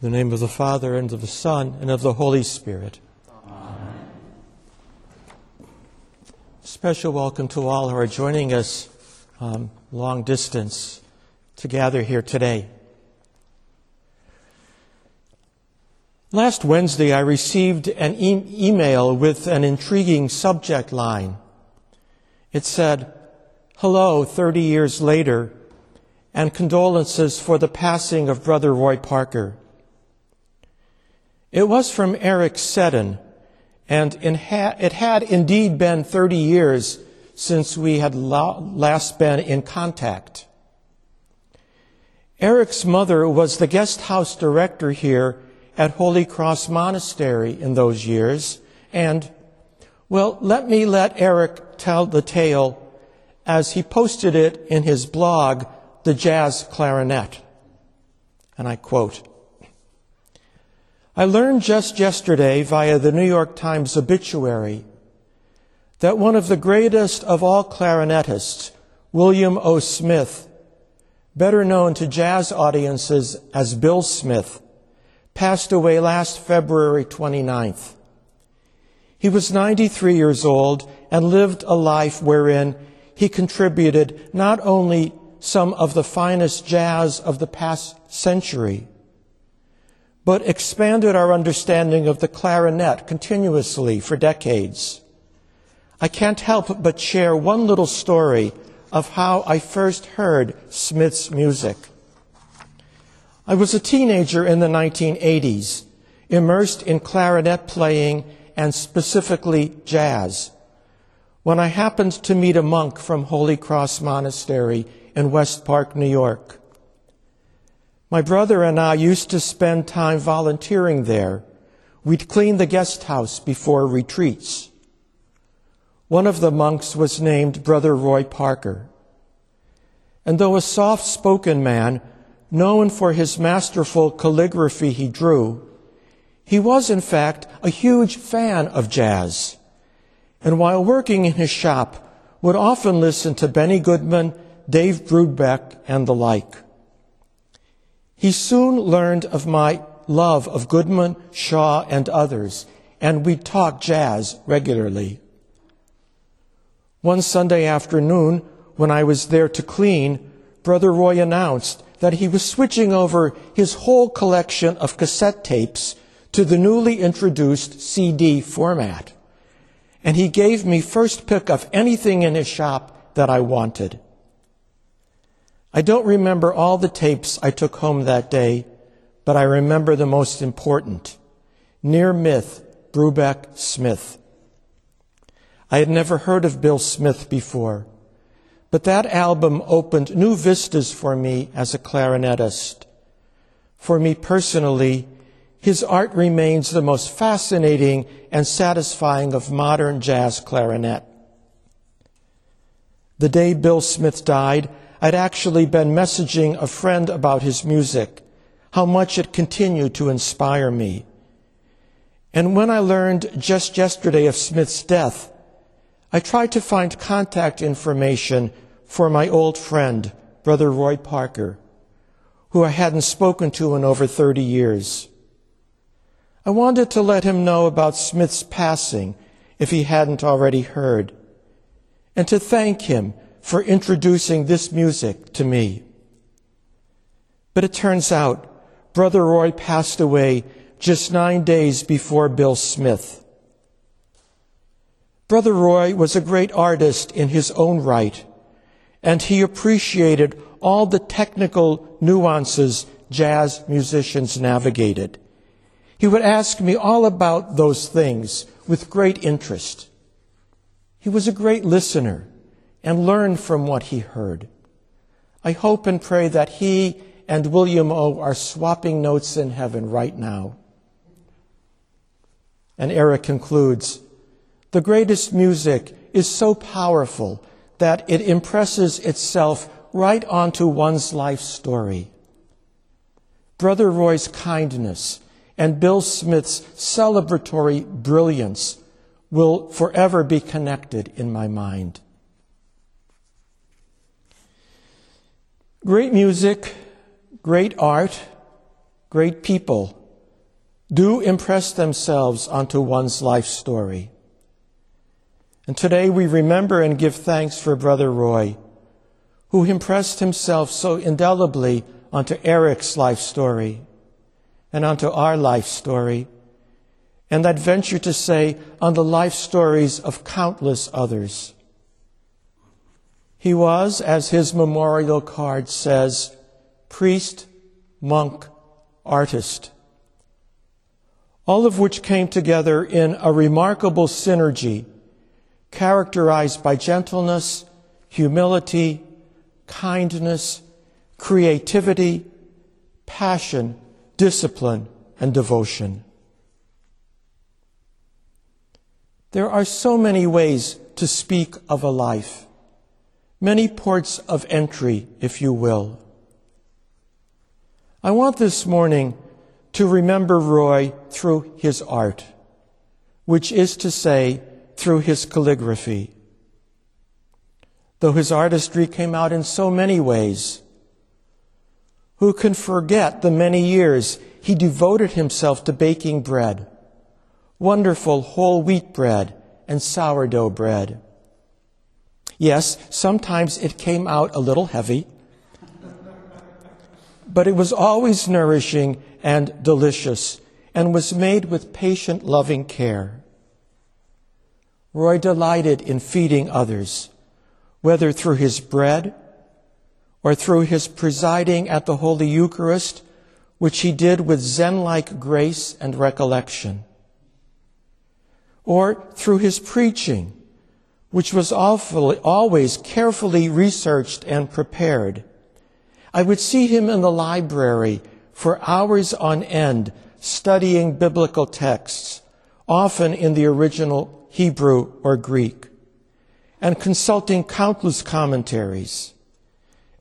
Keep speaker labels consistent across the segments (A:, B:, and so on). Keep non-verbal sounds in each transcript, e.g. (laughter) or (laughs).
A: In the name of the Father, and of the Son, and of the Holy Spirit.
B: Amen.
A: Special welcome to all who are joining us um, long distance to gather here today. Last Wednesday, I received an e- email with an intriguing subject line. It said, Hello, 30 years later, and condolences for the passing of Brother Roy Parker. It was from Eric Seddon, and it had indeed been 30 years since we had last been in contact. Eric's mother was the guest house director here at Holy Cross Monastery in those years, and, well, let me let Eric tell the tale as he posted it in his blog, The Jazz Clarinet. And I quote, I learned just yesterday via the New York Times obituary that one of the greatest of all clarinetists, William O. Smith, better known to jazz audiences as Bill Smith, passed away last February 29th. He was 93 years old and lived a life wherein he contributed not only some of the finest jazz of the past century, but expanded our understanding of the clarinet continuously for decades. I can't help but share one little story of how I first heard Smith's music. I was a teenager in the 1980s, immersed in clarinet playing and specifically jazz, when I happened to meet a monk from Holy Cross Monastery in West Park, New York. My brother and I used to spend time volunteering there. We'd clean the guest house before retreats. One of the monks was named Brother Roy Parker. And though a soft spoken man, known for his masterful calligraphy he drew, he was in fact a huge fan of jazz. And while working in his shop, would often listen to Benny Goodman, Dave Brubeck, and the like. He soon learned of my love of Goodman, Shaw, and others, and we talked jazz regularly. One Sunday afternoon, when I was there to clean, Brother Roy announced that he was switching over his whole collection of cassette tapes to the newly introduced CD format. And he gave me first pick of anything in his shop that I wanted. I don't remember all the tapes I took home that day, but I remember the most important. Near Myth, Brubeck Smith. I had never heard of Bill Smith before, but that album opened new vistas for me as a clarinetist. For me personally, his art remains the most fascinating and satisfying of modern jazz clarinet. The day Bill Smith died, I'd actually been messaging a friend about his music, how much it continued to inspire me. And when I learned just yesterday of Smith's death, I tried to find contact information for my old friend, Brother Roy Parker, who I hadn't spoken to in over 30 years. I wanted to let him know about Smith's passing if he hadn't already heard, and to thank him for introducing this music to me. But it turns out Brother Roy passed away just nine days before Bill Smith. Brother Roy was a great artist in his own right, and he appreciated all the technical nuances jazz musicians navigated. He would ask me all about those things with great interest. He was a great listener and learn from what he heard. I hope and pray that he and William O are swapping notes in heaven right now. And Eric concludes, the greatest music is so powerful that it impresses itself right onto one's life story. Brother Roy's kindness and Bill Smith's celebratory brilliance will forever be connected in my mind. Great music, great art, great people do impress themselves onto one's life story. And today we remember and give thanks for Brother Roy, who impressed himself so indelibly onto Eric's life story and onto our life story, and I'd venture to say on the life stories of countless others. He was, as his memorial card says, priest, monk, artist all of which came together in a remarkable synergy characterized by gentleness, humility, kindness, creativity, passion, discipline, and devotion. There are so many ways to speak of a life, many ports of entry, if you will. I want this morning to remember Roy through his art, which is to say, through his calligraphy. Though his artistry came out in so many ways, who can forget the many years he devoted himself to baking bread, wonderful whole wheat bread and sourdough bread? Yes, sometimes it came out a little heavy, but it was always nourishing and delicious and was made with patient, loving care. Roy delighted in feeding others, whether through his bread or through his presiding at the Holy Eucharist, which he did with Zen like grace and recollection, or through his preaching, which was always carefully researched and prepared. I would see him in the library for hours on end studying biblical texts, often in the original Hebrew or Greek, and consulting countless commentaries.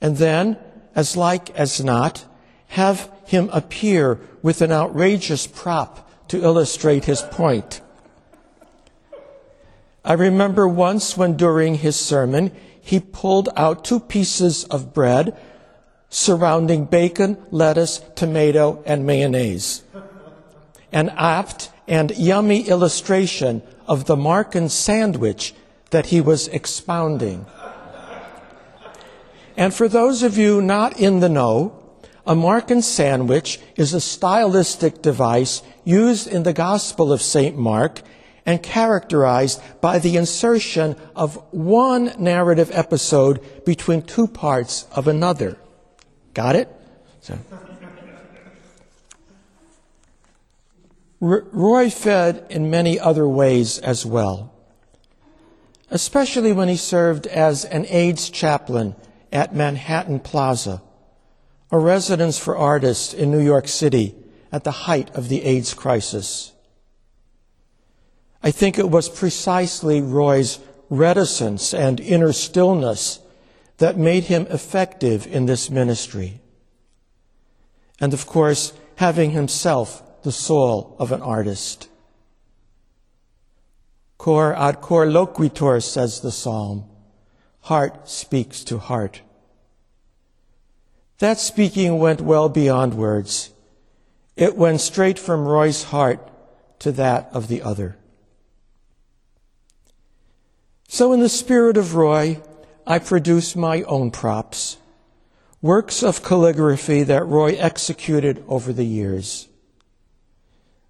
A: And then, as like as not, have him appear with an outrageous prop to illustrate his point. I remember once when during his sermon he pulled out two pieces of bread surrounding bacon, lettuce, tomato, and mayonnaise. An apt and yummy illustration of the Markan sandwich that he was expounding. And for those of you not in the know, a Markan sandwich is a stylistic device used in the Gospel of St. Mark and characterized by the insertion of one narrative episode between two parts of another. Got it? So. Roy fed in many other ways as well, especially when he served as an AIDS chaplain at Manhattan Plaza, a residence for artists in New York City at the height of the AIDS crisis. I think it was precisely Roy's reticence and inner stillness that made him effective in this ministry. And of course, having himself the soul of an artist. Cor ad cor loquitur, says the psalm. Heart speaks to heart. That speaking went well beyond words. It went straight from Roy's heart to that of the other. So, in the spirit of Roy, I produce my own props, works of calligraphy that Roy executed over the years.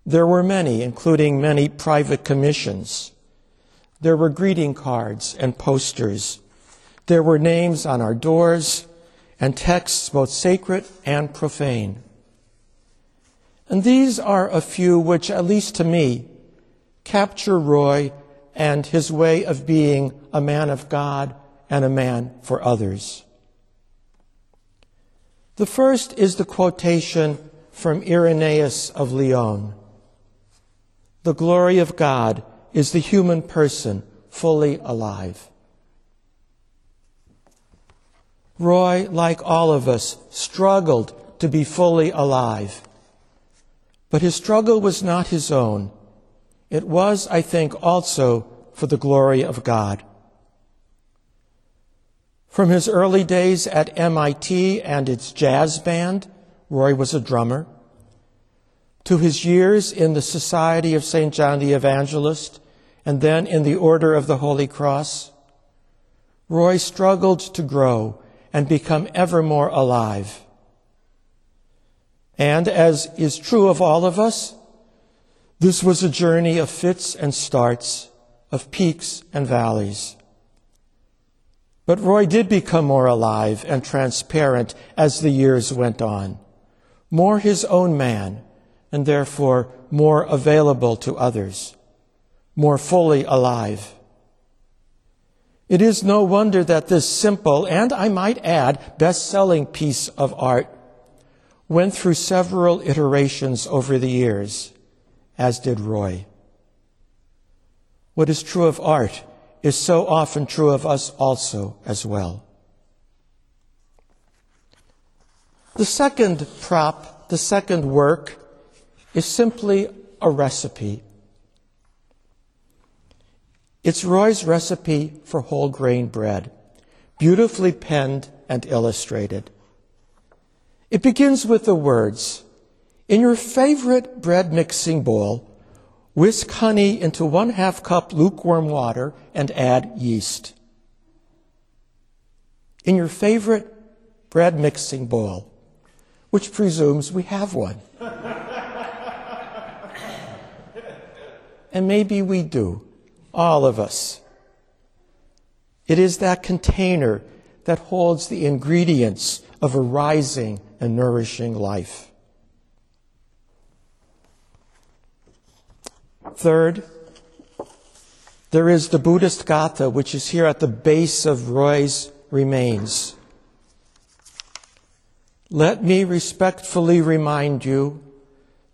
A: There were many, including many private commissions. There were greeting cards and posters. There were names on our doors and texts both sacred and profane. And these are a few which, at least to me, capture Roy and his way of being a man of God and a man for others. The first is the quotation from Irenaeus of Lyon. The glory of God is the human person fully alive. Roy, like all of us, struggled to be fully alive. But his struggle was not his own. It was, I think, also for the glory of God. From his early days at MIT and its jazz band, Roy was a drummer, to his years in the Society of St. John the Evangelist and then in the Order of the Holy Cross, Roy struggled to grow and become ever more alive. And as is true of all of us, this was a journey of fits and starts, of peaks and valleys. But Roy did become more alive and transparent as the years went on, more his own man, and therefore more available to others, more fully alive. It is no wonder that this simple and, I might add, best-selling piece of art went through several iterations over the years, as did Roy. What is true of art is so often true of us also as well. The second prop, the second work, is simply a recipe. It's Roy's recipe for whole grain bread, beautifully penned and illustrated. It begins with the words, in your favorite bread mixing bowl, Whisk honey into one half cup lukewarm water and add yeast. In your favorite bread mixing bowl, which presumes we have one. (laughs) and maybe we do, all of us. It is that container that holds the ingredients of a rising and nourishing life. Third, there is the Buddhist Gatha, which is here at the base of Roy's remains. Let me respectfully remind you,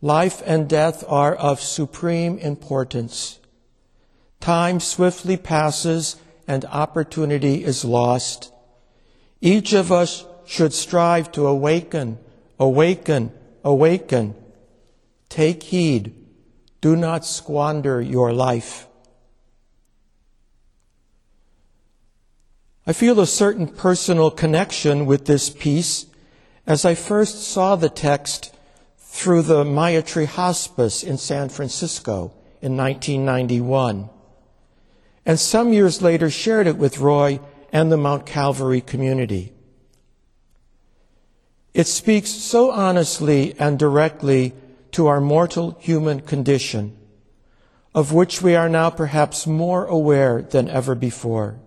A: life and death are of supreme importance. Time swiftly passes and opportunity is lost. Each of us should strive to awaken, awaken, awaken. Take heed do not squander your life. I feel a certain personal connection with this piece as I first saw the text through the Maitri Hospice in San Francisco in 1991, and some years later shared it with Roy and the Mount Calvary community. It speaks so honestly and directly to our mortal human condition, of which we are now perhaps more aware than ever before,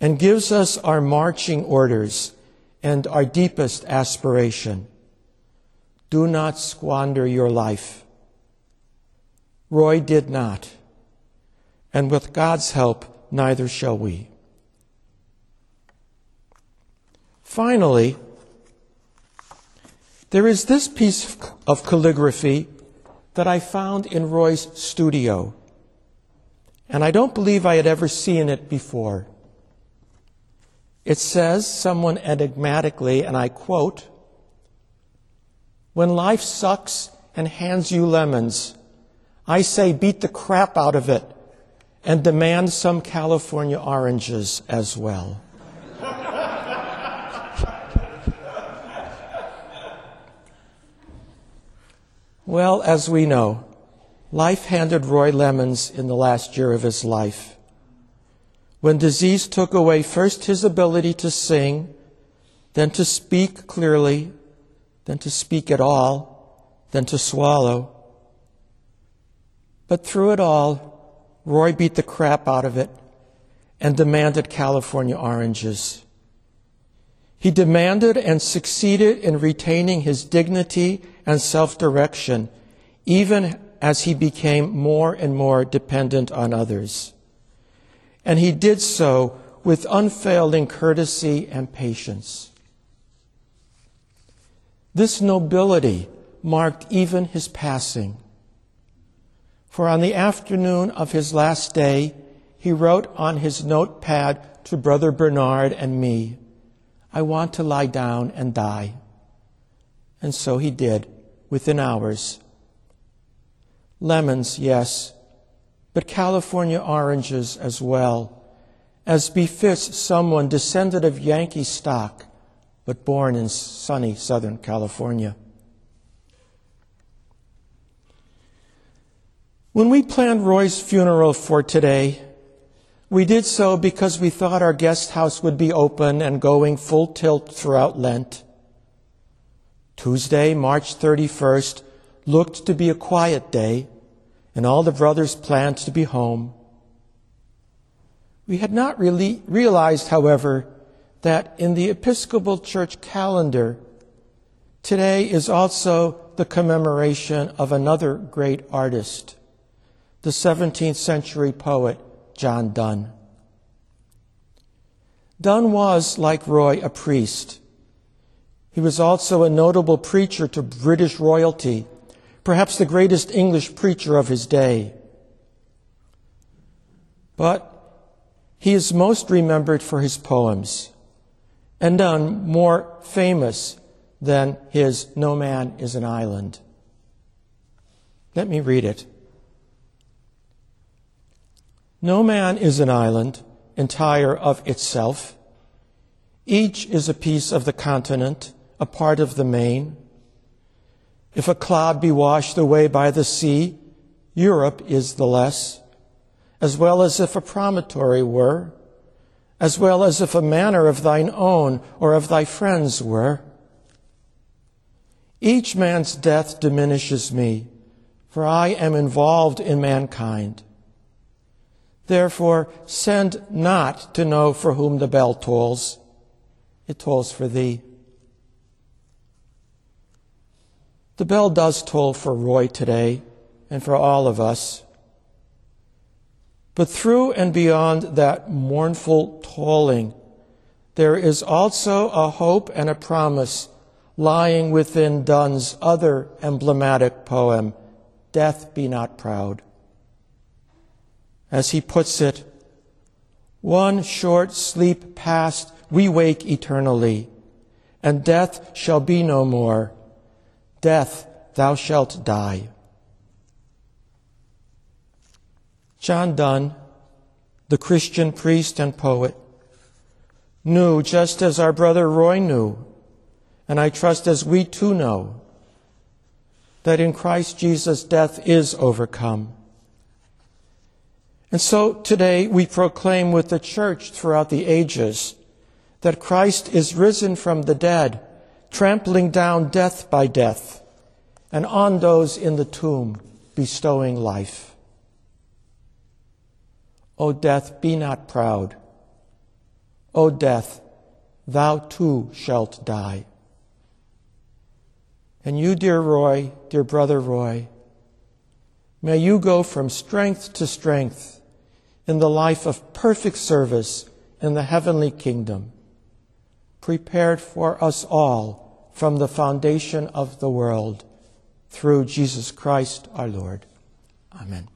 A: and gives us our marching orders and our deepest aspiration. Do not squander your life. Roy did not, and with God's help, neither shall we. Finally, there is this piece of calligraphy that I found in Roy's studio, and I don't believe I had ever seen it before. It says, someone enigmatically, and I quote, When life sucks and hands you lemons, I say beat the crap out of it and demand some California oranges as well. Well, as we know, life handed Roy lemons in the last year of his life. When disease took away first his ability to sing, then to speak clearly, then to speak at all, then to swallow. But through it all, Roy beat the crap out of it and demanded California oranges. He demanded and succeeded in retaining his dignity and self-direction, even as he became more and more dependent on others. And he did so with unfailing courtesy and patience. This nobility marked even his passing. For on the afternoon of his last day, he wrote on his notepad to Brother Bernard and me, I want to lie down and die. And so he did within hours. Lemons, yes, but California oranges as well, as befits someone descended of Yankee stock, but born in sunny Southern California. When we planned Roy's funeral for today, we did so because we thought our guest house would be open and going full tilt throughout Lent. Tuesday, March 31st, looked to be a quiet day, and all the brothers planned to be home. We had not really realized, however, that in the Episcopal Church calendar, today is also the commemoration of another great artist, the 17th century poet John Donne. Donne was, like Roy, a priest. He was also a notable preacher to British royalty, perhaps the greatest English preacher of his day. But he is most remembered for his poems, and none more famous than his No Man is an Island. Let me read it. No man is an island, entire of itself. Each is a piece of the continent, a part of the main. If a cloud be washed away by the sea, Europe is the less, as well as if a promontory were, as well as if a manor of thine own or of thy friends were. Each man's death diminishes me, for I am involved in mankind. Therefore, send not to know for whom the bell tolls. It tolls for thee. The bell does toll for Roy today and for all of us. But through and beyond that mournful tolling, there is also a hope and a promise lying within Donne's other emblematic poem, Death Be Not Proud as he puts it, one short sleep past, we wake eternally, and death shall be no more. Death, thou shalt die. John Donne, the Christian priest and poet, knew just as our brother Roy knew, and I trust as we too know, that in Christ Jesus death is overcome and so today we proclaim with the church throughout the ages that Christ is risen from the dead, trampling down death by death, and on those in the tomb bestowing life. O death, be not proud. O death, thou too shalt die. And you, dear Roy, dear brother Roy, may you go from strength to strength in the life of perfect service in the heavenly kingdom, prepared for us all from the foundation of the world through Jesus Christ our Lord. Amen.